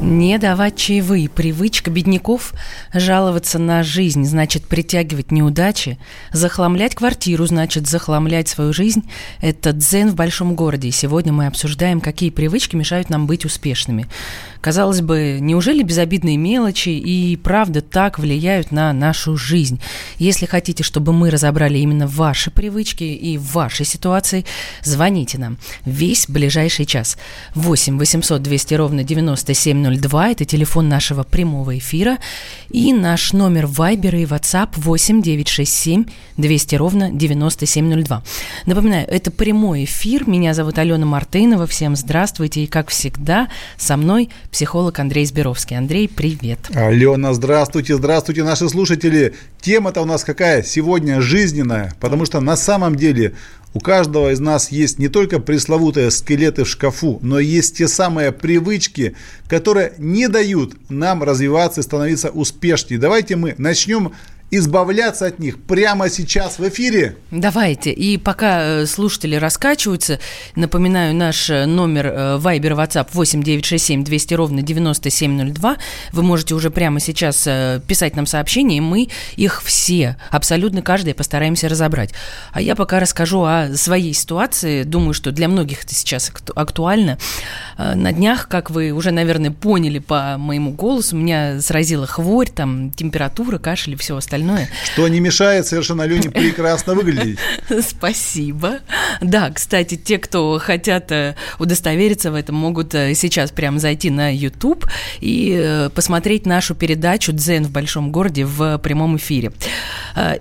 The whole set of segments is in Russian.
Не давать чаевые. Привычка бедняков жаловаться на жизнь, значит притягивать неудачи. Захламлять квартиру, значит захламлять свою жизнь. Это дзен в большом городе. И сегодня мы обсуждаем, какие привычки мешают нам быть успешными. Казалось бы, неужели безобидные мелочи и правда так влияют на нашу жизнь? Если хотите, чтобы мы разобрали именно ваши привычки и вашей ситуации, звоните нам весь ближайший час. 8 800 200 ровно 9702 – это телефон нашего прямого эфира. И наш номер Вайбера и WhatsApp 8 967 200 ровно 9702. Напоминаю, это прямой эфир. Меня зовут Алена Мартынова. Всем здравствуйте. И, как всегда, со мной психолог Андрей Сберовский. Андрей, привет. Алена, здравствуйте, здравствуйте, наши слушатели. Тема-то у нас какая? Сегодня жизненная, потому что на самом деле у каждого из нас есть не только пресловутые скелеты в шкафу, но есть те самые привычки, которые не дают нам развиваться и становиться успешнее. Давайте мы начнем избавляться от них прямо сейчас в эфире? Давайте. И пока э, слушатели раскачиваются, напоминаю, наш э, номер э, Viber WhatsApp 8967 200 ровно 9702. Вы можете уже прямо сейчас писать нам сообщения, и мы их все, абсолютно каждый, постараемся разобрать. А я пока расскажу о своей ситуации. Думаю, что для многих это сейчас актуально. На днях, как вы уже, наверное, поняли по моему голосу, меня сразила хворь, там, температура, кашель и все остальное остальное. Что не мешает совершенно Лене прекрасно выглядеть. Спасибо. Да, кстати, те, кто хотят э, удостовериться в этом, могут э, сейчас прямо зайти на YouTube и э, посмотреть нашу передачу «Дзен в большом городе» в прямом эфире.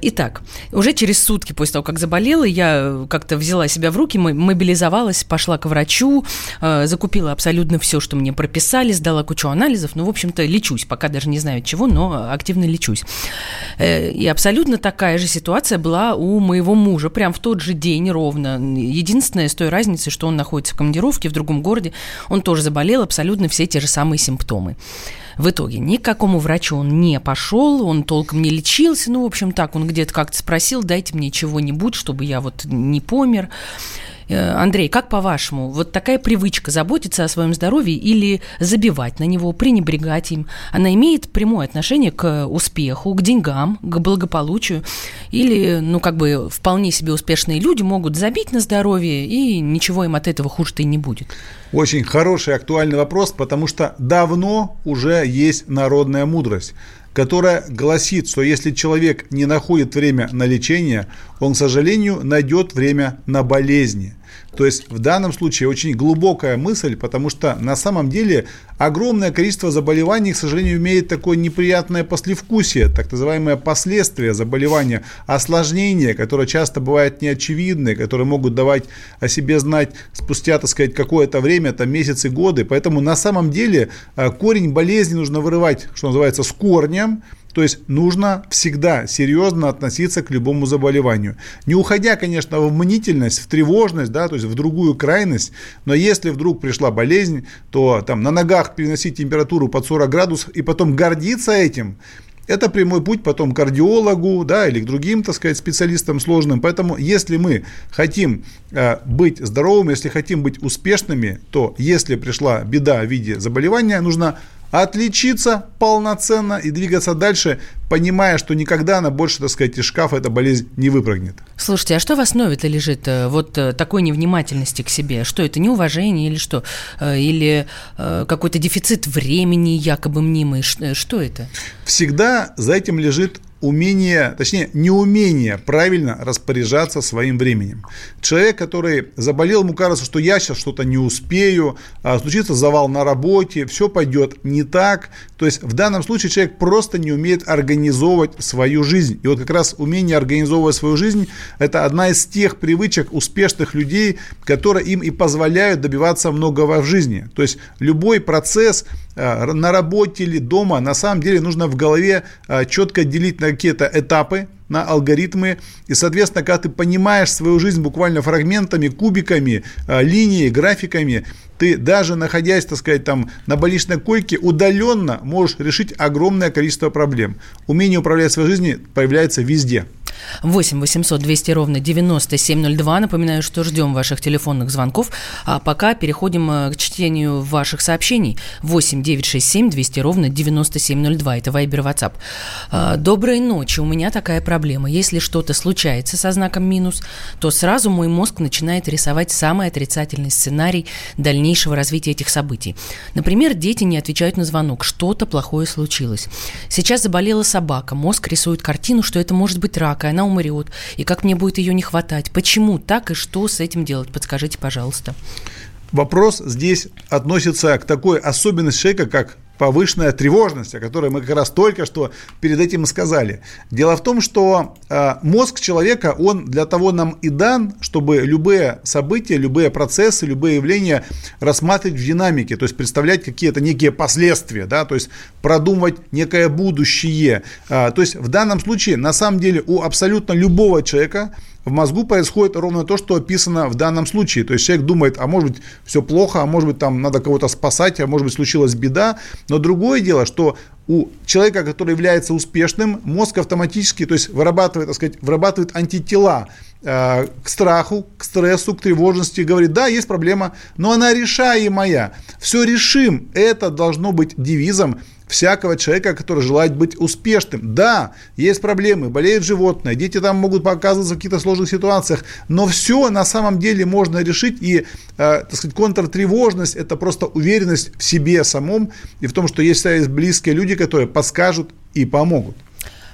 Итак, уже через сутки после того, как заболела, я как-то взяла себя в руки, мобилизовалась, пошла к врачу, закупила абсолютно все, что мне прописали, сдала кучу анализов, ну, в общем-то, лечусь, пока даже не знаю чего, но активно лечусь. И абсолютно такая же ситуация была у моего мужа, прям в тот же день ровно. Единственное, с той разницей, что он находится в командировке в другом городе, он тоже заболел, абсолютно все те же самые симптомы. В итоге ни к какому врачу он не пошел, он толком не лечился, ну, в общем, так, он где-то как-то спросил, дайте мне чего-нибудь, чтобы я вот не помер. Э, Андрей, как по-вашему, вот такая привычка заботиться о своем здоровье или забивать на него, пренебрегать им, она имеет прямое отношение к успеху, к деньгам, к благополучию? Или, ну, как бы вполне себе успешные люди могут забить на здоровье, и ничего им от этого хуже-то и не будет? Очень хороший, актуальный вопрос, потому что давно уже есть народная мудрость которая гласит, что если человек не находит время на лечение, он, к сожалению, найдет время на болезни. То есть в данном случае очень глубокая мысль, потому что на самом деле огромное количество заболеваний, к сожалению, имеет такое неприятное послевкусие, так называемое последствия заболевания, осложнения, которые часто бывают неочевидные, которые могут давать о себе знать спустя, так сказать, какое-то время, там месяцы, годы. Поэтому на самом деле э, корень болезни нужно вырывать, что называется, с корнем, то есть нужно всегда серьезно относиться к любому заболеванию. Не уходя, конечно, в мнительность, в тревожность, да, то есть в другую крайность, но если вдруг пришла болезнь, то там на ногах переносить температуру под 40 градусов и потом гордиться этим, это прямой путь потом к кардиологу, да, или к другим, так сказать, специалистам сложным. Поэтому, если мы хотим э, быть здоровыми, если хотим быть успешными, то если пришла беда в виде заболевания, нужно отличиться полноценно и двигаться дальше, понимая, что никогда она больше, так сказать, из шкафа эта болезнь не выпрыгнет. Слушайте, а что в основе-то лежит э, вот э, такой невнимательности к себе? Что это, неуважение или что? Э, или какой-то дефицит времени якобы мнимый? Что это? Всегда за этим лежит умение, точнее, неумение правильно распоряжаться своим временем. Человек, который заболел, ему кажется, что я сейчас что-то не успею, а случится завал на работе, все пойдет не так. То есть в данном случае человек просто не умеет организовывать свою жизнь. И вот как раз умение организовывать свою жизнь – это одна из тех привычек успешных людей, которые им и позволяют добиваться многого в жизни. То есть любой процесс на работе или дома на самом деле нужно в голове а, четко делить на какие-то этапы, на алгоритмы. И, соответственно, когда ты понимаешь свою жизнь буквально фрагментами, кубиками, а, линией, графиками, ты даже находясь, так сказать, там на больничной койке, удаленно можешь решить огромное количество проблем. Умение управлять своей жизнью появляется везде. 8 800 200 ровно 9702. Напоминаю, что ждем ваших телефонных звонков. А пока переходим э, к чтению ваших сообщений. 8 967 200 ровно 9702. Это Вайбер WhatsApp. А, доброй ночи. У меня такая проблема. Если что-то случается со знаком минус, то сразу мой мозг начинает рисовать самый отрицательный сценарий дальнейшего развития этих событий. Например, дети не отвечают на звонок. Что-то плохое случилось. Сейчас заболела собака. Мозг рисует картину, что это может быть рак, и она умрет, и как мне будет ее не хватать. Почему так и что с этим делать? Подскажите, пожалуйста. Вопрос здесь относится к такой особенности человека, как повышенная тревожность, о которой мы как раз только что перед этим сказали. Дело в том, что э, мозг человека, он для того нам и дан, чтобы любые события, любые процессы, любые явления рассматривать в динамике, то есть представлять какие-то некие последствия, да, то есть продумывать некое будущее. Э, то есть в данном случае, на самом деле, у абсолютно любого человека в мозгу происходит ровно то, что описано в данном случае. То есть человек думает, а может быть все плохо, а может быть там надо кого-то спасать, а может быть случилась беда. Но другое дело, что у человека, который является успешным, мозг автоматически, то есть вырабатывает, так сказать, вырабатывает антитела э, к страху, к стрессу, к тревожности, говорит, да, есть проблема, но она решаемая. Все решим. Это должно быть девизом всякого человека, который желает быть успешным. Да, есть проблемы, болеют животные, дети там могут показываться в каких-то сложных ситуациях, но все на самом деле можно решить, и, э, так сказать, контртревожность – это просто уверенность в себе самом и в том, что есть близкие люди, которые подскажут и помогут.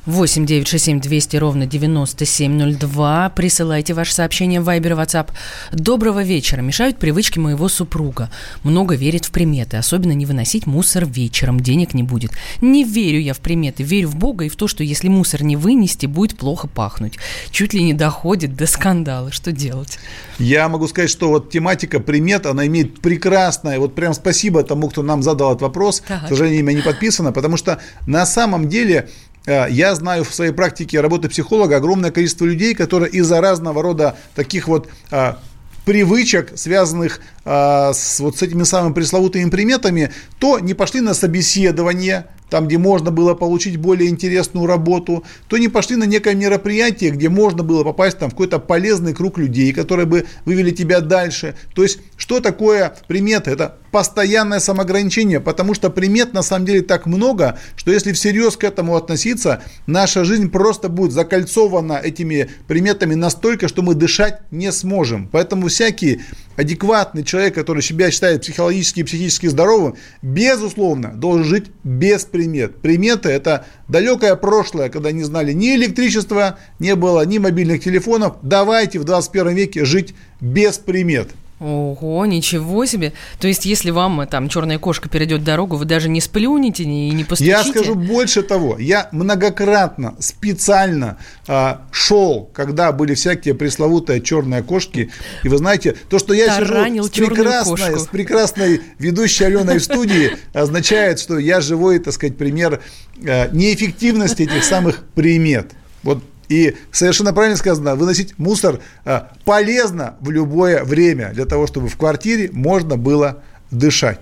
8 9 6 7 200 ровно 9702. Присылайте ваше сообщение в Viber WhatsApp. Доброго вечера. Мешают привычки моего супруга. Много верит в приметы. Особенно не выносить мусор вечером. Денег не будет. Не верю я в приметы. Верю в Бога и в то, что если мусор не вынести, будет плохо пахнуть. Чуть ли не доходит до скандала. Что делать? Я могу сказать, что вот тематика примет, она имеет прекрасное, вот прям спасибо тому, кто нам задал этот вопрос. Так. К сожалению, имя не подписано, потому что на самом деле я знаю в своей практике работы психолога огромное количество людей, которые из-за разного рода таких вот а, привычек, связанных а, с вот с этими самыми пресловутыми приметами, то не пошли на собеседование, там, где можно было получить более интересную работу, то не пошли на некое мероприятие, где можно было попасть там, в какой-то полезный круг людей, которые бы вывели тебя дальше. То есть, что такое приметы? Это постоянное самоограничение, потому что примет на самом деле так много, что если всерьез к этому относиться, наша жизнь просто будет закольцована этими приметами настолько, что мы дышать не сможем. Поэтому всякие адекватный человек, который себя считает психологически и психически здоровым, безусловно, должен жить без примет. Приметы – это далекое прошлое, когда не знали ни электричества, не было ни мобильных телефонов. Давайте в 21 веке жить без примет. Ого, ничего себе. То есть, если вам э, там черная кошка перейдет дорогу, вы даже не сплюнете и не постучите? Я скажу больше того. Я многократно, специально э, шел, когда были всякие пресловутые черные кошки. И вы знаете, то, что я Таранил сижу с прекрасной, с прекрасной ведущей Аленой в студии, означает, что я живой, так сказать, пример э, неэффективности этих самых примет. Вот и совершенно правильно сказано, выносить мусор а, полезно в любое время для того, чтобы в квартире можно было дышать.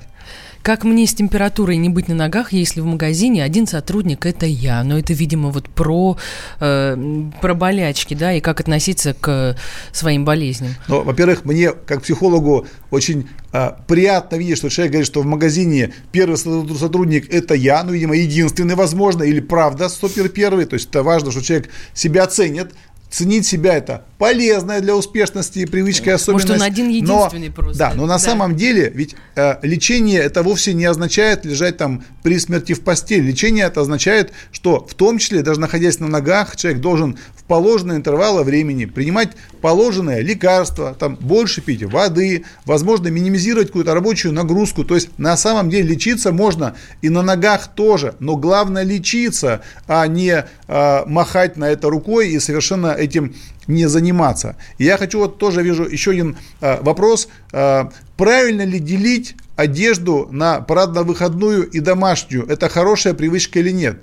Как мне с температурой не быть на ногах, если в магазине один сотрудник – это я? Но это, видимо, вот про, э, про болячки, да, и как относиться к своим болезням. Ну, во-первых, мне, как психологу, очень э, приятно видеть, что человек говорит, что в магазине первый сотрудник – это я, ну, видимо, единственный, возможно, или правда супер первый. То есть это важно, что человек себя ценит, ценить себя это полезная для успешности и привычка и особенность. Может, он один единственный но, просто. Да, но на да. самом деле ведь э, лечение это вовсе не означает лежать там при смерти в постели. Лечение это означает, что в том числе, даже находясь на ногах, человек должен в положенные интервалы времени принимать положенное лекарство, там больше пить воды, возможно, минимизировать какую-то рабочую нагрузку. То есть на самом деле лечиться можно и на ногах тоже, но главное лечиться, а не э, махать на это рукой и совершенно этим не заниматься. И я хочу вот тоже вижу еще один э, вопрос. Э, правильно ли делить одежду на парадно-выходную и домашнюю? Это хорошая привычка или нет?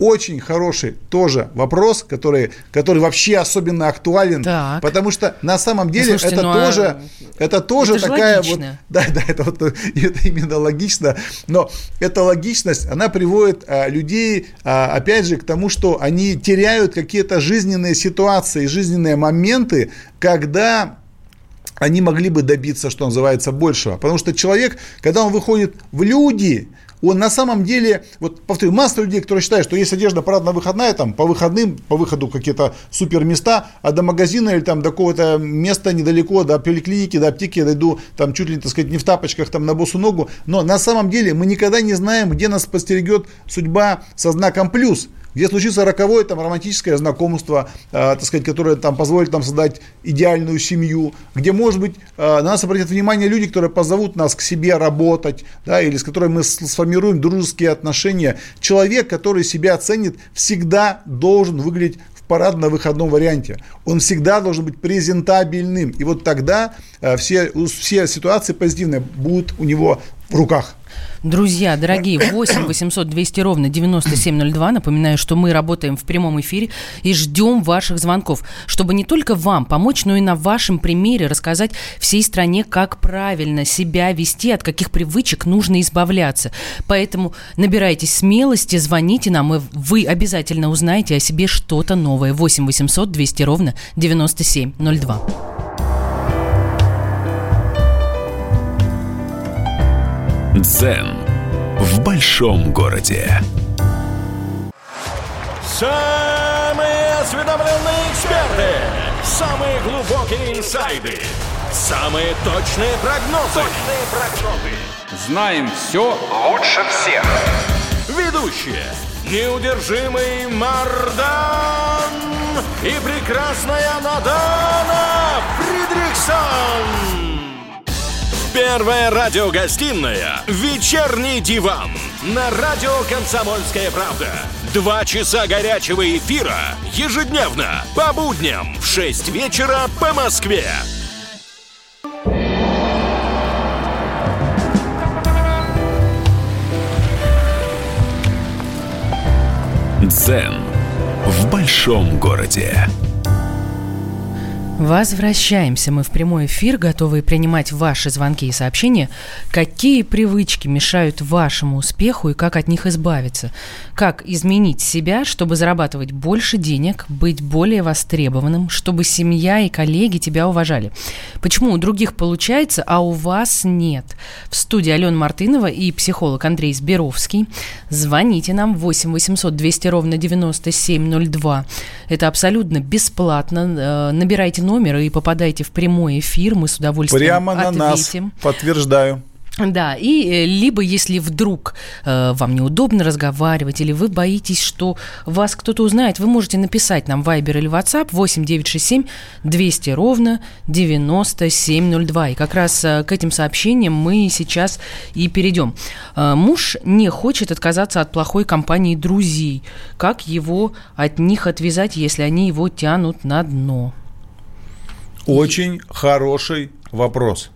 Очень хороший тоже вопрос, который, который вообще особенно актуален, Так. потому что на самом деле Слушайте, это ну, а тоже, это тоже это такая вот, логично. да, да, это вот это именно логично, но эта логичность, она приводит а, людей, а, опять же, к тому, что они теряют какие-то жизненные ситуации, жизненные моменты, когда они могли бы добиться, что называется, большего. Потому что человек, когда он выходит в люди, он на самом деле, вот повторю, масса людей, которые считают, что есть одежда парадно выходная, там по выходным, по выходу какие-то супер места, а до магазина или там до какого-то места недалеко, до поликлиники, до аптеки я дойду, там чуть ли, так сказать, не в тапочках, там на босу ногу. Но на самом деле мы никогда не знаем, где нас подстерегет судьба со знаком плюс где случится роковое там романтическое знакомство, э, так сказать, которое там позволит нам создать идеальную семью, где, может быть, э, на нас обратят внимание люди, которые позовут нас к себе работать, да, или с которыми мы сформируем дружеские отношения. Человек, который себя ценит, всегда должен выглядеть в парадно-выходном варианте. Он всегда должен быть презентабельным. И вот тогда э, все, все ситуации позитивные будут у него в руках. Друзья, дорогие, 8 800 200 ровно 9702. Напоминаю, что мы работаем в прямом эфире и ждем ваших звонков, чтобы не только вам помочь, но и на вашем примере рассказать всей стране, как правильно себя вести, от каких привычек нужно избавляться. Поэтому набирайтесь смелости, звоните нам, и вы обязательно узнаете о себе что-то новое. 8 800 200 ровно 9702. Дзен в большом городе. Самые осведомленные эксперты, самые глубокие инсайды, самые точные прогнозы. Точные прогнозы. Знаем все лучше всех. Ведущие. Неудержимый Мардан и прекрасная Надана Фридрихсон. Первая радиогостинная «Вечерний диван» на радио «Комсомольская правда». Два часа горячего эфира ежедневно по будням в 6 вечера по Москве. Дзен в большом городе. Возвращаемся мы в прямой эфир, готовые принимать ваши звонки и сообщения. Какие привычки мешают вашему успеху и как от них избавиться? Как изменить себя, чтобы зарабатывать больше денег, быть более востребованным, чтобы семья и коллеги тебя уважали? Почему у других получается, а у вас нет? В студии Алена Мартынова и психолог Андрей Сберовский. Звоните нам 8 800 200 ровно 9702. Это абсолютно бесплатно. Э, Набирайте номер и попадайте в прямой эфир. Мы с удовольствием Прямо на нас, ответим. подтверждаю. Да, и э, либо если вдруг э, вам неудобно разговаривать, или вы боитесь, что вас кто-то узнает, вы можете написать нам Viber или WhatsApp 8967 200 ровно 9702. И как раз э, к этим сообщениям мы сейчас и перейдем. Э, муж не хочет отказаться от плохой компании друзей. Как его от них отвязать, если они его тянут на дно? Очень хороший вопрос.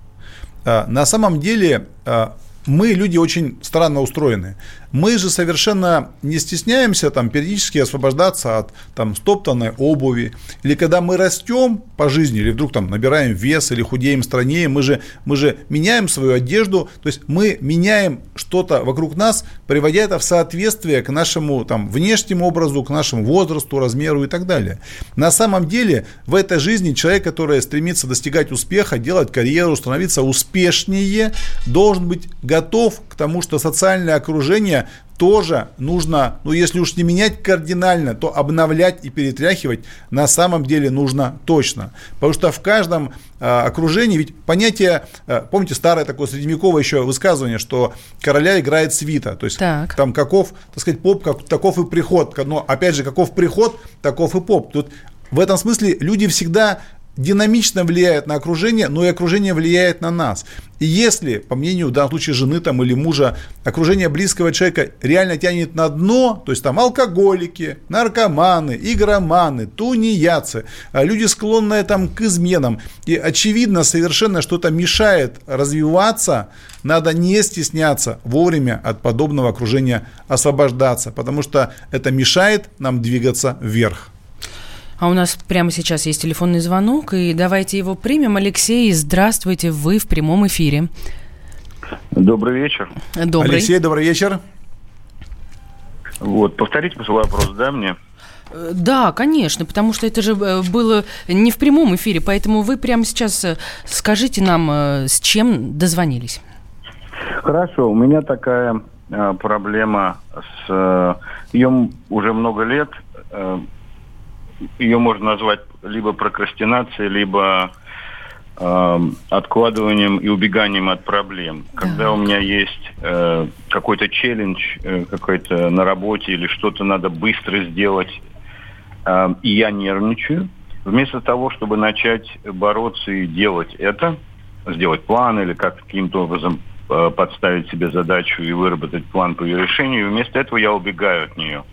А, На самом деле а, мы люди очень странно устроены. Мы же совершенно не стесняемся там периодически освобождаться от там стоптанной обуви. Или когда мы растем по жизни, или вдруг там набираем вес, или худеем, страннее, мы же, мы же меняем свою одежду, то есть мы меняем что-то вокруг нас, приводя это в соответствие к нашему там внешнему образу, к нашему возрасту, размеру и так далее. На самом деле в этой жизни человек, который стремится достигать успеха, делать карьеру, становиться успешнее, должен быть готов к тому, что социальное окружение тоже нужно, ну если уж не менять кардинально, то обновлять и перетряхивать на самом деле нужно точно. Потому что в каждом э, окружении, ведь понятие, э, помните старое такое средневековое еще высказывание, что короля играет свита, то есть Так. там каков, так сказать, поп, как, таков и приход, но опять же, каков приход, таков и поп. Тут в этом смысле люди всегда динамично влияет на окружение, но и окружение влияет на нас. И если, по мнению, в данном случае, жены там, или мужа, окружение близкого человека реально тянет на дно, то есть там алкоголики, наркоманы, игроманы, тунеядцы, а люди, склонные там к изменам, и очевидно совершенно что-то мешает развиваться, надо не стесняться вовремя от подобного окружения освобождаться, потому что это мешает нам двигаться вверх. А у нас прямо сейчас есть телефонный звонок, и давайте его примем. Алексей, здравствуйте, вы в прямом эфире. Добрый вечер. Добрый. Алексей, добрый вечер. Вот, повторите свой вопрос, да, мне? Э, да, конечно, потому что это же э, было не в прямом эфире, поэтому вы прямо сейчас э, скажите нам, с чем дозвонились. Хорошо, у меня такая э, проблема с... Э, ее уже много лет. Э, ее можно назвать либо прокрастинацией, либо э, откладыванием и убеганием от проблем. Когда у меня есть э, какой-то челлендж, э, какой-то на работе или что-то надо быстро сделать, э, и я нервничаю, вместо того, чтобы начать бороться и делать это, сделать план или как каким-то образом э, подставить себе задачу и выработать план по ее решению, вместо этого я убегаю от нее.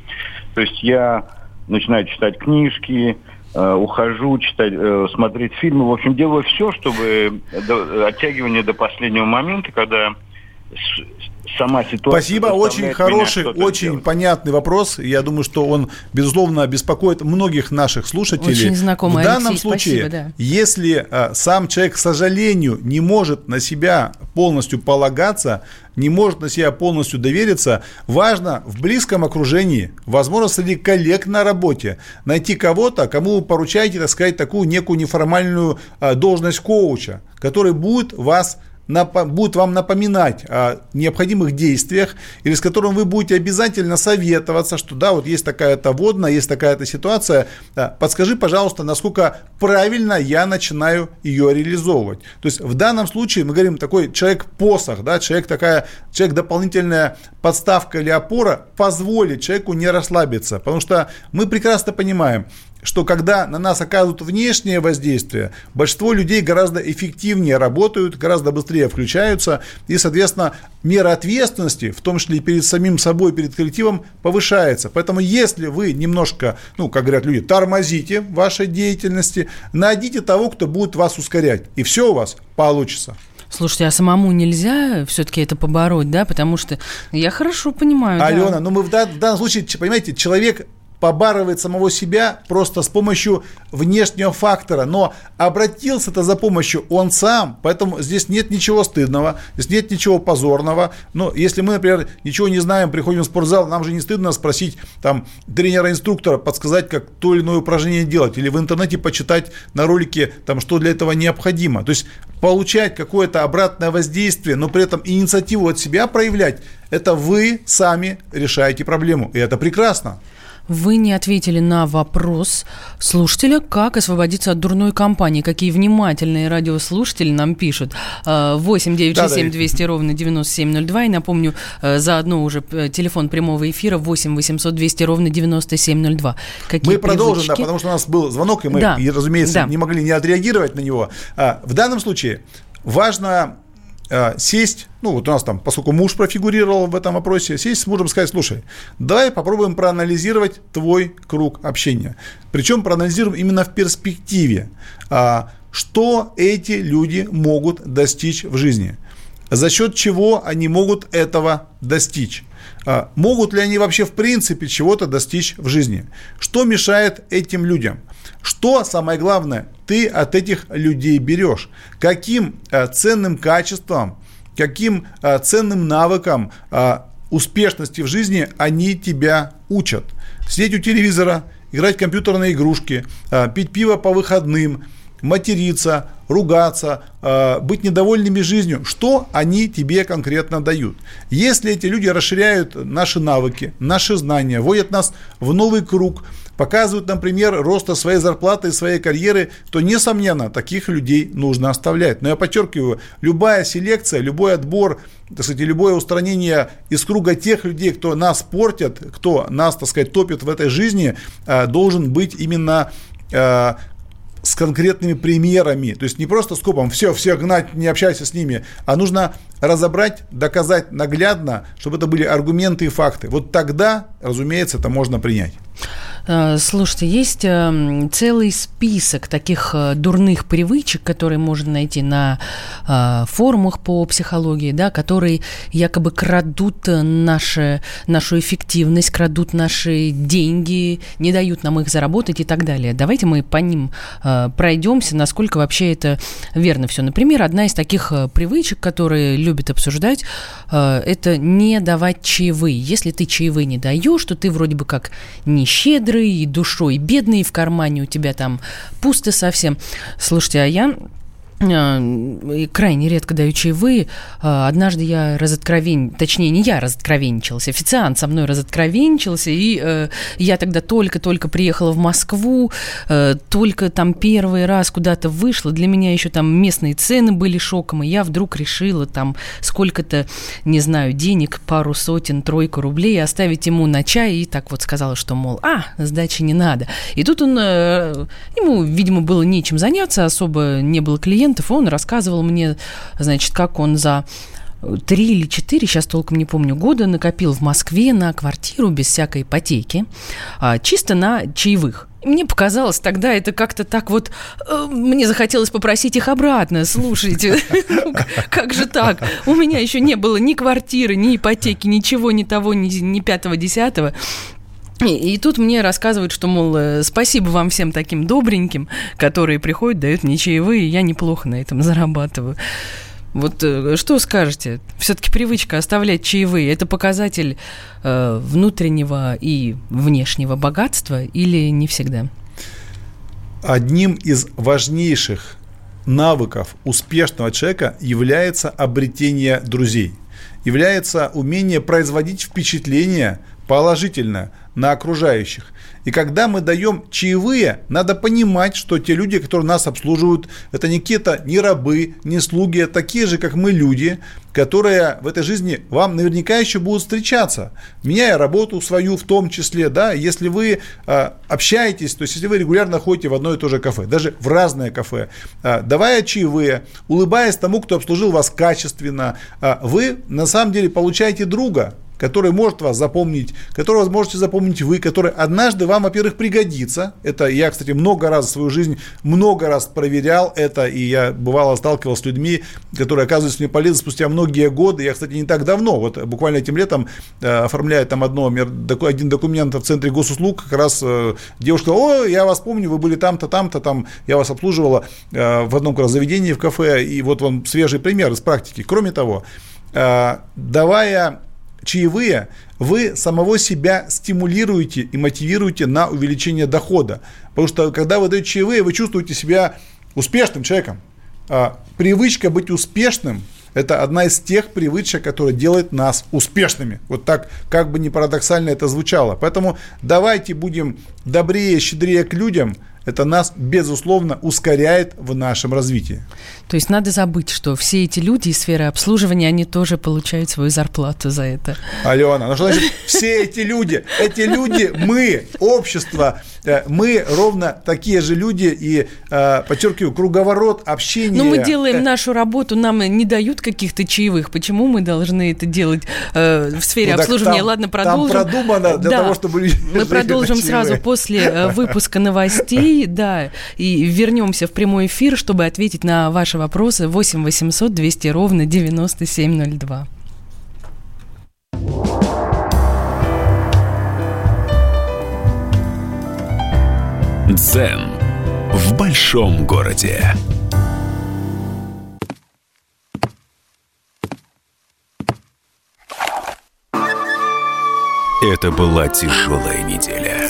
То есть я начинаю читать книжки, э, ухожу, читать, э, смотреть фильмы. В общем, делаю все, чтобы до, оттягивание до последнего момента, когда сама ситуация... Спасибо, очень хороший, очень делать. понятный вопрос. Я думаю, что он, безусловно, беспокоит многих наших слушателей. Очень знакомый, В данном Алексей, случае, спасибо, да. если а, сам человек, к сожалению, не может на себя полностью полагаться, не может на себя полностью довериться, важно в близком окружении, возможно, среди коллег на работе, найти кого-то, кому вы поручаете, так сказать, такую некую неформальную а, должность коуча, который будет вас будет вам напоминать о необходимых действиях, или с которым вы будете обязательно советоваться, что да, вот есть такая-то водная, есть такая-то ситуация, подскажи, пожалуйста, насколько правильно я начинаю ее реализовывать. То есть в данном случае мы говорим такой человек-посох, да, человек такая, человек дополнительная подставка или опора позволит человеку не расслабиться, потому что мы прекрасно понимаем, что когда на нас оказывают внешнее воздействие, большинство людей гораздо эффективнее работают, гораздо быстрее включаются, и, соответственно, мера ответственности, в том числе и перед самим собой, перед коллективом, повышается. Поэтому, если вы немножко, ну, как говорят люди, тормозите вашей деятельности, найдите того, кто будет вас ускорять, и все у вас получится. Слушайте, а самому нельзя все-таки это побороть, да? Потому что я хорошо понимаю. Алена, да. ну мы в, дан, в данном случае, понимаете, человек побарывает самого себя просто с помощью внешнего фактора, но обратился-то за помощью он сам, поэтому здесь нет ничего стыдного, здесь нет ничего позорного. Но если мы, например, ничего не знаем, приходим в спортзал, нам же не стыдно спросить там тренера-инструктора, подсказать, как то или иное упражнение делать, или в интернете почитать на ролике, там, что для этого необходимо. То есть получать какое-то обратное воздействие, но при этом инициативу от себя проявлять, это вы сами решаете проблему, и это прекрасно. Вы не ответили на вопрос слушателя, как освободиться от дурной компании. Какие внимательные радиослушатели нам пишут. 8 967 200 ровно 9702. И напомню, э, заодно уже э, телефон прямого эфира 8 800 200 ровно 9702. Какие мы продолжим, да, потому что у нас был звонок, и мы, да. разумеется, да. не могли не отреагировать на него. А, в данном случае важно сесть, ну вот у нас там, поскольку муж профигурировал в этом вопросе, сесть с мужем и сказать, слушай, давай попробуем проанализировать твой круг общения. Причем проанализируем именно в перспективе, а, что эти люди могут достичь в жизни. За счет чего они могут этого достичь? А, могут ли они вообще в принципе чего-то достичь в жизни? Что мешает этим людям? Что, самое главное, ты от этих людей берешь? Каким э, ценным качеством, каким э, ценным навыкам э, успешности в жизни они тебя учат? Сидеть у телевизора, играть в компьютерные игрушки, пить пиво по выходным, материться, ругаться, быть недовольными жизнью, что они тебе конкретно дают. Если эти люди расширяют наши навыки, наши знания, вводят нас в новый круг, показывают нам пример роста своей зарплаты и своей карьеры, то, несомненно, таких людей нужно оставлять. Но я подчеркиваю, любая селекция, любой отбор, так сказать, любое устранение из круга тех людей, кто нас портят, кто нас, так сказать, топит в этой жизни, э, должен быть именно э, с конкретными примерами. То есть не просто скопом все, все гнать, не общайся с ними, а нужно разобрать, доказать наглядно, чтобы это были аргументы и факты. Вот тогда, разумеется, это можно принять. Э, слушайте, есть эм, целый список таких э, дурных привычек, которые можно найти на э, форумах по психологии, да, которые якобы крадут наши, нашу эффективность, крадут наши деньги, не дают нам их заработать и так далее. Давайте мы по ним пройдемся, насколько вообще это верно все. Например, одна из таких привычек, которые любят обсуждать, это не давать чаевые. Если ты чаевые не даешь, то ты вроде бы как не щедрый, и душой бедный, и в кармане у тебя там пусто совсем. Слушайте, а я Э, крайне редко даю чаевые. Э, однажды я разоткровень... Точнее, не я разоткровенничалась, официант со мной разоткровенничался, и э, я тогда только-только приехала в Москву, э, только там первый раз куда-то вышла. Для меня еще там местные цены были шоком, и я вдруг решила там сколько-то, не знаю, денег, пару сотен, тройку рублей оставить ему на чай, и так вот сказала, что, мол, а, сдачи не надо. И тут он... Э, ему, видимо, было нечем заняться, особо не было клиентов, клиентов, он рассказывал мне, значит, как он за три или четыре, сейчас толком не помню, года накопил в Москве на квартиру без всякой ипотеки, а, чисто на чаевых. Мне показалось тогда это как-то так вот... Э, мне захотелось попросить их обратно. Слушайте, ну, как же так? У меня еще не было ни квартиры, ни ипотеки, ничего, ни того, ни пятого, десятого. И, тут мне рассказывают, что, мол, э, спасибо вам всем таким добреньким, которые приходят, дают мне чаевые, я неплохо на этом зарабатываю. Вот э, что скажете? Все-таки привычка оставлять чаевые – это показатель э, внутреннего и внешнего богатства или не всегда? Одним из важнейших навыков успешного человека является обретение друзей, является умение производить впечатление положительное на окружающих. И когда мы даем чаевые, надо понимать, что те люди, которые нас обслуживают, это не какие-то не рабы, не слуги, а такие же, как мы люди, которые в этой жизни вам наверняка еще будут встречаться, меняя работу свою в том числе, да, если вы э, общаетесь, то есть если вы регулярно ходите в одно и то же кафе, даже в разное кафе, э, давая чаевые, улыбаясь тому, кто обслужил вас качественно, э, вы на самом деле получаете друга, который может вас запомнить, которого можете запомнить вы, который однажды вам, во-первых, пригодится. Это я, кстати, много раз в свою жизнь, много раз проверял это, и я бывало сталкивался с людьми, которые оказываются мне полезны спустя многие годы. Я, кстати, не так давно, вот буквально этим летом, э, оформляя там одно, один документ в центре госуслуг, как раз э, девушка, о, я вас помню, вы были там-то, там-то, там, я вас обслуживала э, в одном как раз заведении в кафе, и вот вам свежий пример из практики. Кроме того, давая чаевые, вы самого себя стимулируете и мотивируете на увеличение дохода. Потому что когда вы даете чаевые, вы чувствуете себя успешным человеком. А привычка быть успешным – это одна из тех привычек, которая делает нас успешными. Вот так, как бы не парадоксально это звучало. Поэтому давайте будем добрее, щедрее к людям – это нас, безусловно, ускоряет в нашем развитии. То есть надо забыть, что все эти люди из сферы обслуживания, они тоже получают свою зарплату за это. Алена, ну что значит все эти люди? Эти люди, мы, общество, э, мы ровно такие же люди и, э, подчеркиваю, круговорот общения. Но ну, мы делаем э, нашу работу, нам не дают каких-то чаевых. Почему мы должны это делать в сфере ну, обслуживания? Там, Ладно, продолжим. Там продумано для да. того, чтобы Мы продолжим сразу после выпуска новостей да, и вернемся в прямой эфир, чтобы ответить на ваши вопросы 8 800 200 ровно 9702. Дзен в большом городе. Это была тяжелая неделя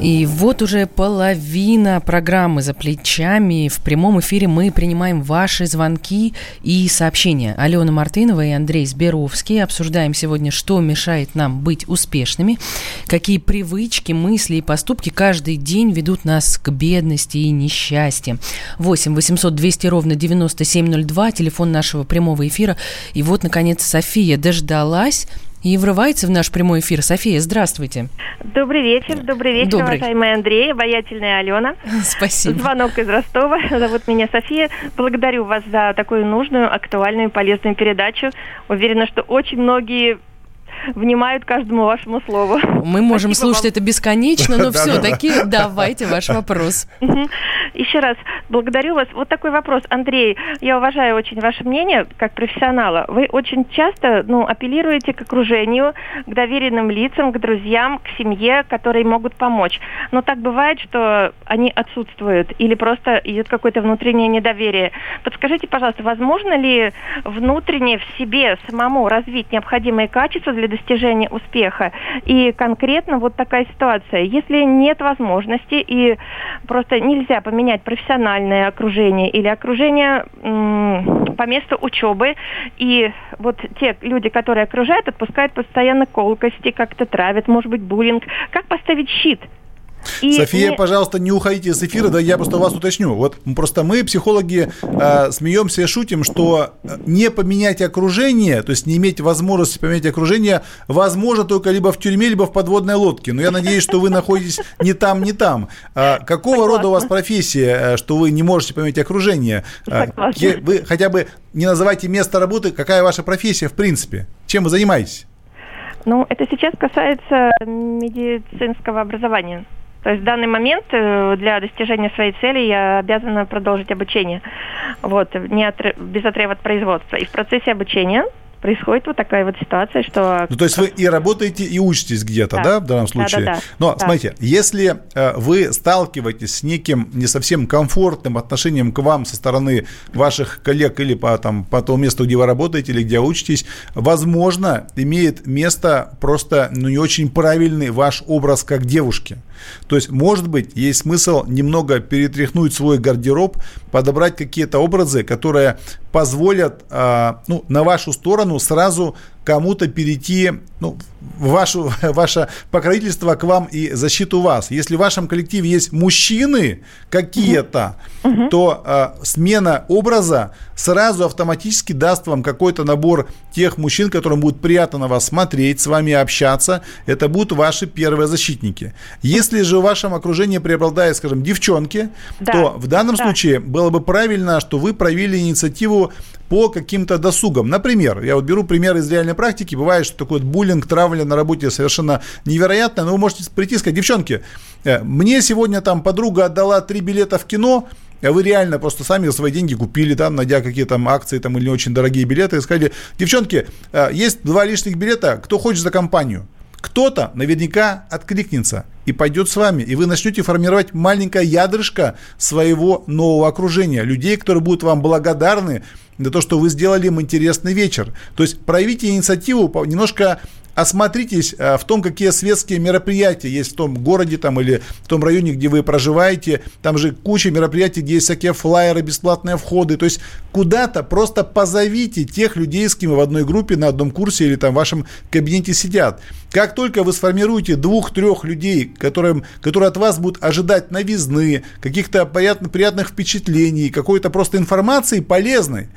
И вот уже половина программы за плечами. В прямом эфире мы принимаем ваши звонки и сообщения. Алена Мартынова и Андрей Сберовский обсуждаем сегодня, что мешает нам быть успешными, какие привычки, мысли и поступки каждый день ведут нас к бедности и несчастью. 8 800 200 ровно 9702, телефон нашего прямого эфира. И вот, наконец, София дождалась и врывается в наш прямой эфир. София, здравствуйте. Добрый вечер, добрый вечер, добрый. уважаемый Андрей, обаятельная Алена. Спасибо. Звонок из Ростова. Зовут меня София. Благодарю вас за такую нужную, актуальную, полезную передачу. Уверена, что очень многие внимают каждому вашему слову. Мы можем Спасибо слушать вам. это бесконечно, но все-таки давайте ваш вопрос. Еще раз благодарю вас. Вот такой вопрос. Андрей, я уважаю очень ваше мнение как профессионала. Вы очень часто ну, апеллируете к окружению, к доверенным лицам, к друзьям, к семье, которые могут помочь. Но так бывает, что они отсутствуют или просто идет какое-то внутреннее недоверие. Подскажите, пожалуйста, возможно ли внутренне в себе самому развить необходимые качества для достижения успеха. И конкретно вот такая ситуация. Если нет возможности и просто нельзя поменять профессиональное окружение или окружение по месту учебы, и вот те люди, которые окружают, отпускают постоянно колкости, как-то травят, может быть, буллинг. Как поставить щит – и София, не... пожалуйста, не уходите с эфира, да я просто вас уточню. Вот просто мы, психологи, э, смеемся и шутим, что э, не поменять окружение, то есть не иметь возможности поменять окружение, возможно только либо в тюрьме, либо в подводной лодке. Но я надеюсь, что вы находитесь не там, не там. А какого Согласна. рода у вас профессия, э, что вы не можете поменять окружение? А, Согласна. Вы хотя бы не называйте место работы, какая ваша профессия в принципе? Чем вы занимаетесь? Ну, это сейчас касается медицинского образования. То есть в данный момент э, для достижения своей цели я обязана продолжить обучение. Вот, не от, без отрыва от производства. И в процессе обучения происходит вот такая вот ситуация, что... Ну, то есть вы и работаете, и учитесь где-то, да, да в данном случае? Да, да, да. Но, да. смотрите, если э, вы сталкиваетесь с неким не совсем комфортным отношением к вам со стороны ваших коллег или по, там, по тому месту, где вы работаете или где учитесь, возможно, имеет место просто ну, не очень правильный ваш образ как девушки. То есть, может быть, есть смысл немного перетряхнуть свой гардероб, подобрать какие-то образы, которые позволят э, ну, на вашу сторону сразу кому-то перейти, ну, вашу, ваше покровительство к вам и защиту вас. Если в вашем коллективе есть мужчины какие-то, угу. то э, смена образа сразу автоматически даст вам какой-то набор тех мужчин, которым будет приятно на вас смотреть, с вами общаться. Это будут ваши первые защитники. Если же в вашем окружении преобладают, скажем, девчонки, да. то в данном да. случае было бы правильно, что вы проявили инициативу по каким-то досугам. Например, я вот беру пример из реальной практики. Бывает, что такой вот буллинг, травля на работе совершенно невероятно. Но вы можете прийти и сказать, девчонки, э, мне сегодня там подруга отдала три билета в кино, а вы реально просто сами за свои деньги купили, там, найдя какие-то там акции там, или очень дорогие билеты, и сказали, девчонки, э, есть два лишних билета, кто хочет за компанию? Кто-то наверняка откликнется и пойдет с вами, и вы начнете формировать маленькое ядрышко своего нового окружения, людей, которые будут вам благодарны за то, что вы сделали им интересный вечер. То есть проявите инициативу, немножко осмотритесь э, в том, какие светские мероприятия есть в том городе там, или в том районе, где вы проживаете. Там же куча мероприятий, где есть всякие флайеры, бесплатные входы. То есть куда-то просто позовите тех людей, с кем вы в одной группе, на одном курсе или там в вашем кабинете сидят. Как только вы сформируете двух-трех людей, которым, которые от вас будут ожидать новизны, каких-то приятных, приятных впечатлений, какой-то просто информации полезной,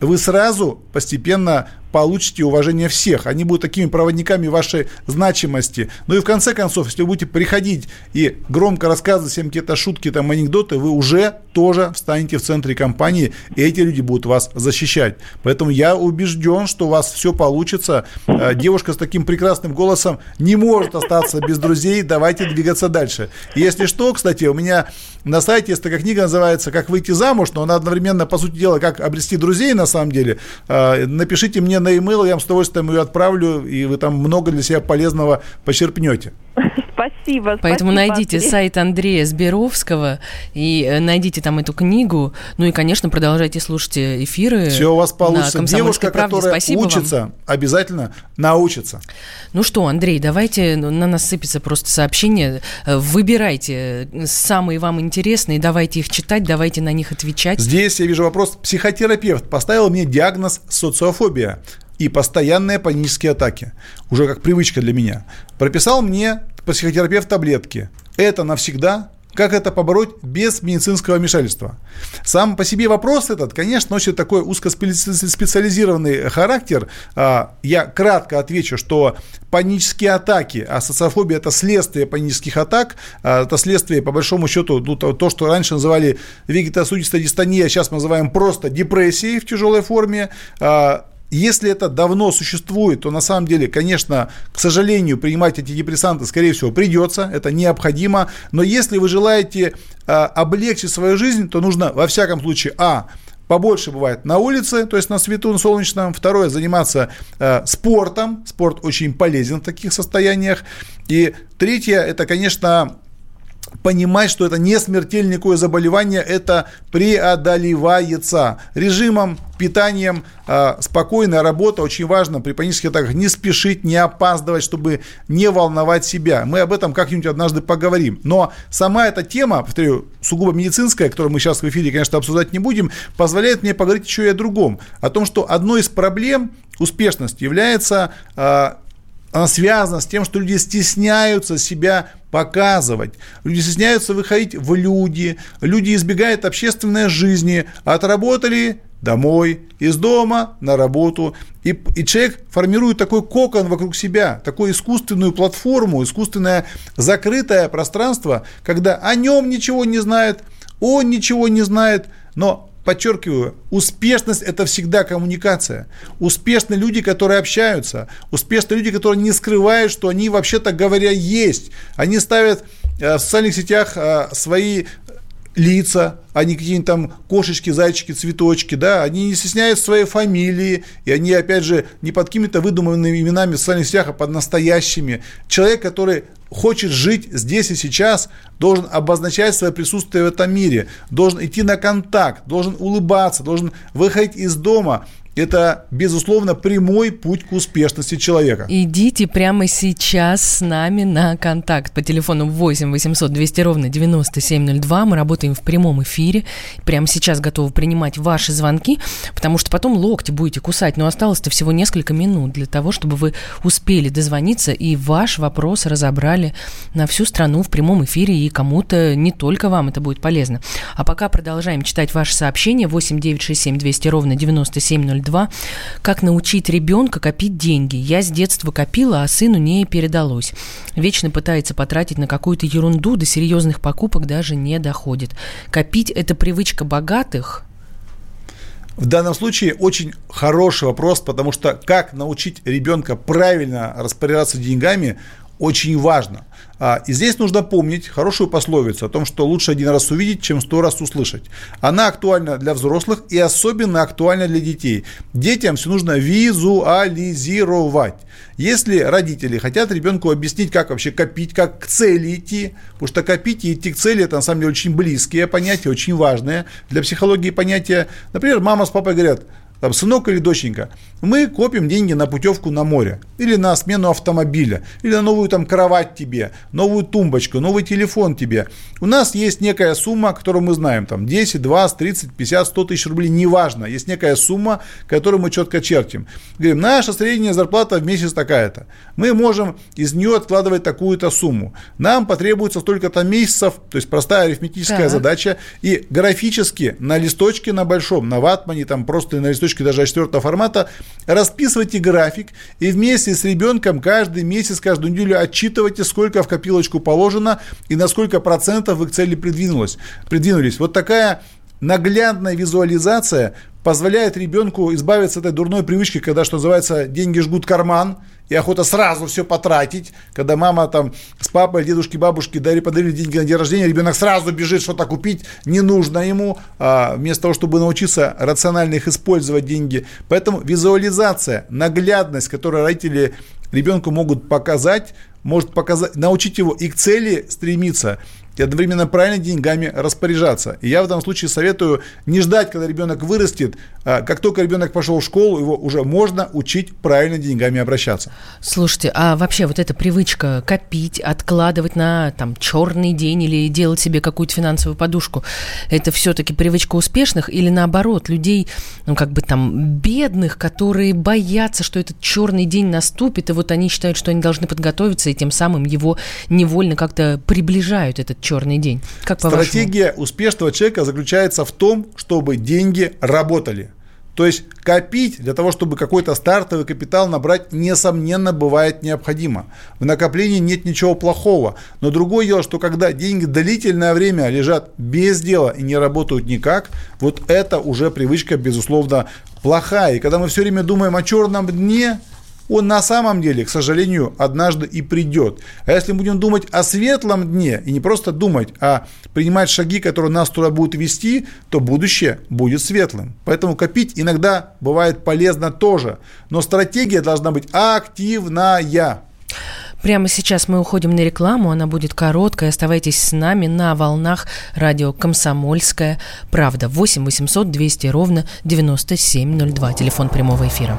вы сразу постепенно получите уважение всех. Они будут такими проводниками вашей значимости. Ну и в конце концов, если вы будете приходить и громко рассказывать всем какие-то шутки, там, анекдоты, вы уже тоже встанете в центре компании, и эти люди будут вас защищать. Поэтому я убежден, что у вас все получится. Э, девушка с таким прекрасным голосом не может остаться без друзей. Давайте двигаться дальше. Если что, кстати, у меня на сайте есть такая книга, называется «Как выйти замуж», но она одновременно, по сути дела, как обрести друзей на самом деле. Э, напишите мне на e-mail, я вам с удовольствием ее отправлю, и вы там много для себя полезного почерпнете. Спасибо. Поэтому спасибо, найдите Андрей. сайт Андрея Сберовского и э, найдите там эту книгу. Ну и, конечно, продолжайте слушать э, эфиры. Все у вас получится. «Комсомольской Девушка, правде». которая Спасибо вам. учится, обязательно научится. Ну что, Андрей, давайте ну, на нас сыпется просто сообщение. Э, Выбирайте самые вам интересные, давайте их читать, давайте на них отвечать. Здесь я вижу вопрос. Психотерапевт поставил мне диагноз социофобия и постоянные панические атаки. Уже как привычка для меня. Прописал мне психотерапевт таблетки. Это навсегда? Как это побороть без медицинского вмешательства? Сам по себе вопрос этот, конечно, носит такой узкоспециализированный характер. А, Я кратко отвечу, что панические атаки, а социофобия – это следствие панических атак, а, это следствие, по большому счету, ну, то, то, что раньше называли вегетосудистая дистония, сейчас мы называем просто депрессией в тяжелой форме. Если это давно существует, то на самом деле, конечно, к сожалению, принимать антидепрессанты, скорее всего, придется, это необходимо. Но если вы желаете а, облегчить свою жизнь, то нужно, во всяком случае, а, побольше бывает на улице, то есть на свету, на солнечном. Второе, заниматься э, спортом. Спорт очень полезен в таких состояниях. И третье, это, конечно, понимать, что это не смертельное заболевание, это преодолевается режимом, питанием, э, спокойная работа, очень важно при панических атаках не спешить, не опаздывать, чтобы не волновать себя. Мы об этом как-нибудь однажды поговорим. Но сама эта тема, повторю, сугубо медицинская, которую мы сейчас в эфире, конечно, обсуждать не будем, позволяет мне поговорить еще и о другом. О том, что одной из проблем успешности является э, она связана с тем, что люди стесняются себя показывать. Люди стесняются выходить в люди, люди избегают общественной жизни, отработали домой, из дома на работу. И, и человек формирует такой кокон вокруг себя, такую искусственную платформу, искусственное закрытое пространство, когда о нем ничего не знает, он ничего не знает, но подчеркиваю, успешность – это всегда коммуникация. Успешны люди, которые общаются. Успешны люди, которые не скрывают, что они, вообще-то говоря, есть. Они ставят э, в социальных сетях э, свои лица, а не какие-нибудь там кошечки, зайчики, цветочки, да, они не стесняются своей фамилии, и они, опять же, не под какими-то выдуманными именами в социальных сетях, а под настоящими. Человек, который хочет жить здесь и сейчас, должен обозначать свое присутствие в этом мире, должен идти на контакт, должен улыбаться, должен выходить из дома, это, безусловно, прямой путь к успешности человека. Идите прямо сейчас с нами на контакт по телефону 8 800 200 ровно 9702. Мы работаем в прямом эфире. Прямо сейчас готовы принимать ваши звонки, потому что потом локти будете кусать. Но осталось-то всего несколько минут для того, чтобы вы успели дозвониться и ваш вопрос разобрали на всю страну в прямом эфире. И кому-то, не только вам, это будет полезно. А пока продолжаем читать ваши сообщения. 8 967 200 ровно 9702. 2. Как научить ребенка копить деньги? Я с детства копила, а сыну не передалось. Вечно пытается потратить на какую-то ерунду, до серьезных покупок даже не доходит. Копить – это привычка богатых, в данном случае очень хороший вопрос, потому что как научить ребенка правильно распоряжаться деньгами, очень важно. А, и здесь нужно помнить хорошую пословицу о том, что лучше один раз увидеть, чем сто раз услышать. Она актуальна для взрослых и особенно актуальна для детей. Детям все нужно визуализировать. Если родители хотят ребенку объяснить, как вообще копить, как к цели идти, потому что копить и идти к цели – это на самом деле очень близкие понятия, очень важные для психологии понятия. Например, мама с папой говорят – там, сынок или доченька, мы копим деньги на путевку на море, или на смену автомобиля, или на новую там кровать тебе, новую тумбочку, новый телефон тебе. У нас есть некая сумма, которую мы знаем, там 10, 20, 30, 50, 100 тысяч рублей, неважно, есть некая сумма, которую мы четко чертим. Говорим, наша средняя зарплата в месяц такая-то. Мы можем из нее откладывать такую-то сумму. Нам потребуется столько-то месяцев, то есть простая арифметическая так. задача, и графически на листочке на большом, на ватмане, там просто на листочке даже четвертого формата, расписывайте график и вместе с ребенком каждый месяц, каждую неделю отчитывайте, сколько в копилочку положено и на сколько процентов вы к цели придвинулись. придвинулись. Вот такая наглядная визуализация позволяет ребенку избавиться от этой дурной привычки, когда, что называется, деньги жгут карман, и охота сразу все потратить. Когда мама там с папой, дедушки, бабушки дарили, подарили деньги на день рождения, ребенок сразу бежит что-то купить, не нужно ему, а вместо того, чтобы научиться рационально их использовать деньги. Поэтому визуализация, наглядность, которую родители ребенку могут показать, может показать, научить его и к цели стремиться, и одновременно правильно деньгами распоряжаться. И я в этом случае советую не ждать, когда ребенок вырастет. А как только ребенок пошел в школу, его уже можно учить правильно деньгами обращаться. Слушайте, а вообще вот эта привычка копить, откладывать на там черный день или делать себе какую-то финансовую подушку, это все-таки привычка успешных или наоборот людей, ну как бы там бедных, которые боятся, что этот черный день наступит, и вот они считают, что они должны подготовиться, и тем самым его невольно как-то приближают этот черный день. Как Стратегия успешного человека заключается в том, чтобы деньги работали. То есть копить для того, чтобы какой-то стартовый капитал набрать, несомненно, бывает необходимо. В накоплении нет ничего плохого. Но другое дело, что когда деньги длительное время лежат без дела и не работают никак, вот это уже привычка, безусловно, плохая. И когда мы все время думаем о черном дне, он на самом деле, к сожалению, однажды и придет. А если мы будем думать о светлом дне, и не просто думать, а принимать шаги, которые нас туда будут вести, то будущее будет светлым. Поэтому копить иногда бывает полезно тоже. Но стратегия должна быть активная. Прямо сейчас мы уходим на рекламу, она будет короткая. Оставайтесь с нами на волнах радио «Комсомольская правда». 8 800 200 ровно 9702. Телефон прямого эфира.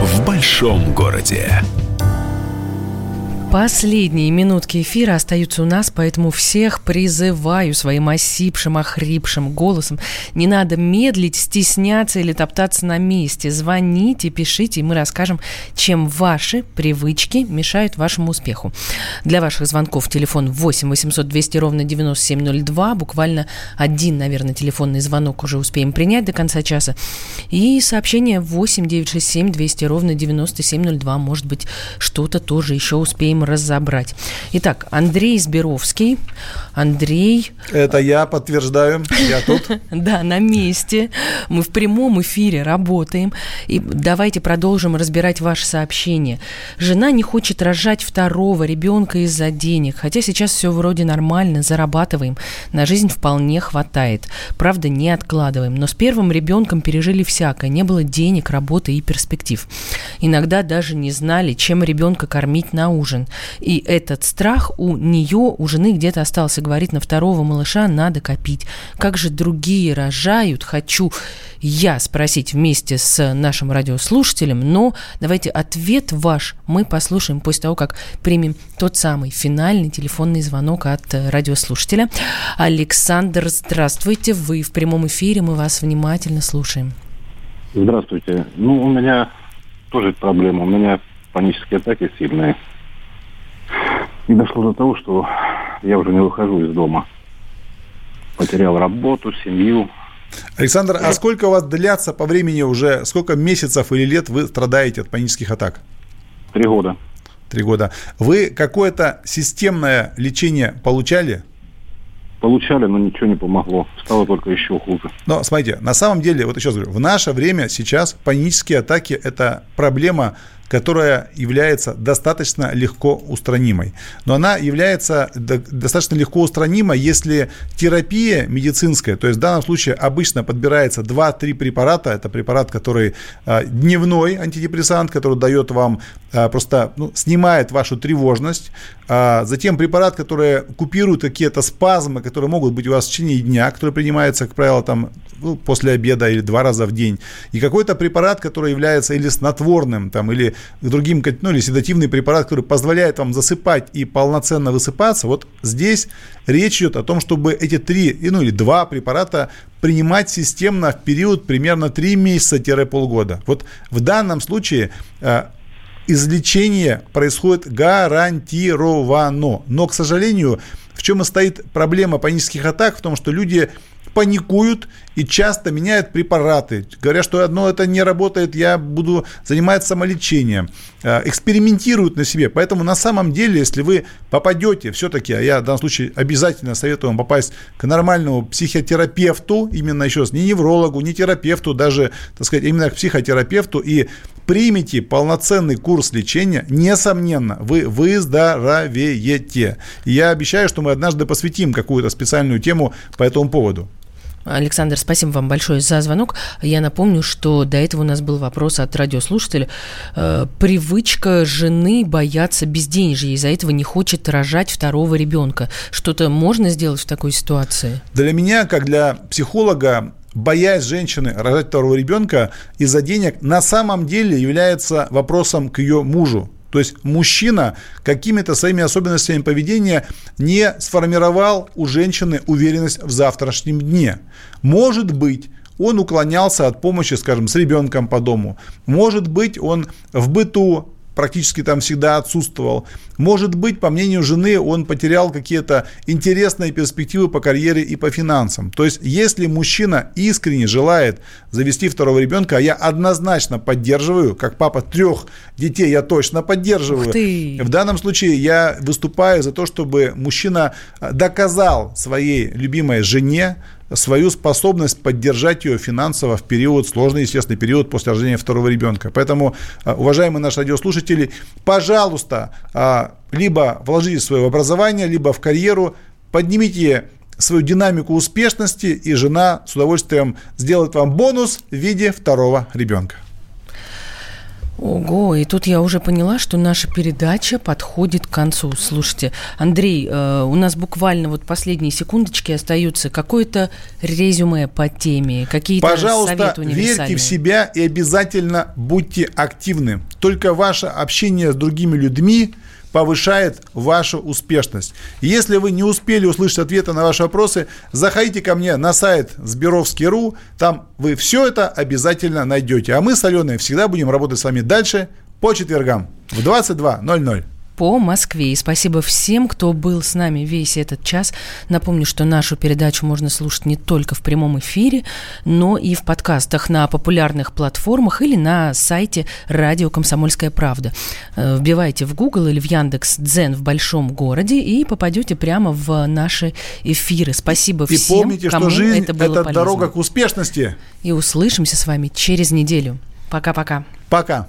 в большом городе. Последние минутки эфира остаются у нас, поэтому всех призываю своим осипшим, охрипшим голосом. Не надо медлить, стесняться или топтаться на месте. Звоните, пишите, и мы расскажем, чем ваши привычки мешают вашему успеху. Для ваших звонков телефон 8 800 200 ровно 9702. Буквально один, наверное, телефонный звонок уже успеем принять до конца часа. И сообщение 8 967 200 ровно 9702. Может быть, что-то тоже еще успеем разобрать. Итак, Андрей Сберовский. Андрей... Это я подтверждаю, я тут. Да, на месте. Мы в прямом эфире работаем. И давайте продолжим разбирать ваше сообщение. Жена не хочет рожать второго ребенка из-за денег. Хотя сейчас все вроде нормально, зарабатываем. На жизнь вполне хватает. Правда, не откладываем. Но с первым ребенком пережили всякое. Не было денег, работы и перспектив. Иногда даже не знали, чем ребенка кормить на ужин. И этот страх у нее, у жены где-то остался. Говорит, на второго малыша надо копить. Как же другие рожают? Хочу я спросить вместе с нашим радиослушателем, но давайте ответ ваш мы послушаем после того, как примем тот самый финальный телефонный звонок от радиослушателя. Александр, здравствуйте, вы в прямом эфире, мы вас внимательно слушаем. Здравствуйте. Ну, у меня тоже проблема. У меня панические атаки сильные. И дошло до того, что я уже не выхожу из дома. Потерял работу, семью. Александр, а сколько у вас длятся по времени уже, сколько месяцев или лет вы страдаете от панических атак? Три года. Три года. Вы какое-то системное лечение получали? Получали, но ничего не помогло. Стало только еще хуже. Но смотрите, на самом деле, вот еще раз говорю, в наше время сейчас панические атаки – это проблема которая является достаточно легко устранимой. Но она является достаточно легко устранимой, если терапия медицинская, то есть в данном случае обычно подбирается 2-3 препарата, это препарат, который а, дневной антидепрессант, который дает вам а, просто ну, снимает вашу тревожность, а, затем препарат, который купирует какие-то спазмы, которые могут быть у вас в течение дня, который принимается, как правило, там ну, после обеда или два раза в день, и какой-то препарат, который является или снотворным, там, или другим, ну или седативный препарат, который позволяет вам засыпать и полноценно высыпаться, вот здесь речь идет о том, чтобы эти три, ну или два препарата принимать системно в период примерно 3 месяца-полгода. Вот в данном случае э, излечение происходит гарантированно. Но, к сожалению, в чем и стоит проблема панических атак? В том, что люди паникуют и часто меняют препараты. Говорят, что одно это не работает, я буду заниматься самолечением. Э, экспериментируют на себе. Поэтому на самом деле, если вы попадете все-таки, а я в данном случае обязательно советую вам попасть к нормальному психотерапевту, именно еще раз, не неврологу, не терапевту, даже, так сказать, именно к психотерапевту и примите полноценный курс лечения, несомненно, вы выздоровеете. я обещаю, что мы однажды посвятим какую-то специальную тему по этому поводу. Александр, спасибо вам большое за звонок. Я напомню, что до этого у нас был вопрос от радиослушателя. Э, привычка жены бояться безденежья, из-за этого не хочет рожать второго ребенка. Что-то можно сделать в такой ситуации? Для меня, как для психолога, боясь женщины рожать второго ребенка из-за денег, на самом деле является вопросом к ее мужу. То есть мужчина какими-то своими особенностями поведения не сформировал у женщины уверенность в завтрашнем дне. Может быть, он уклонялся от помощи, скажем, с ребенком по дому. Может быть, он в быту практически там всегда отсутствовал. Может быть, по мнению жены, он потерял какие-то интересные перспективы по карьере и по финансам. То есть, если мужчина искренне желает завести второго ребенка, а я однозначно поддерживаю, как папа трех детей я точно поддерживаю. В данном случае я выступаю за то, чтобы мужчина доказал своей любимой жене, свою способность поддержать ее финансово в период, сложный, естественный период после рождения второго ребенка. Поэтому, а, уважаемые наши радиослушатели, пожалуйста, а, либо вложите свое образование, либо в карьеру, поднимите свою динамику успешности, и жена с удовольствием сделает вам бонус в виде второго ребенка. Ого, и тут я уже поняла, что наша передача подходит к концу. Слушайте, Андрей, э, у нас буквально вот последние секундочки остаются. Какое-то резюме по теме, какие-то Пожалуйста, советы универсальные. верьте в себя и обязательно будьте активны. Только ваше общение с другими людьми – повышает вашу успешность. Если вы не успели услышать ответы на ваши вопросы, заходите ко мне на сайт Сберовский.ру, там вы все это обязательно найдете. А мы с Аленой всегда будем работать с вами дальше по четвергам в 22.00 по Москве. И спасибо всем, кто был с нами весь этот час. Напомню, что нашу передачу можно слушать не только в прямом эфире, но и в подкастах на популярных платформах или на сайте радио «Комсомольская правда». Э, вбивайте в Google или в Яндекс «Дзен в большом городе» и попадете прямо в наши эфиры. Спасибо и всем, помните, кому что жизнь это было это полезно. дорога к успешности. И услышимся с вами через неделю. Пока-пока. Пока.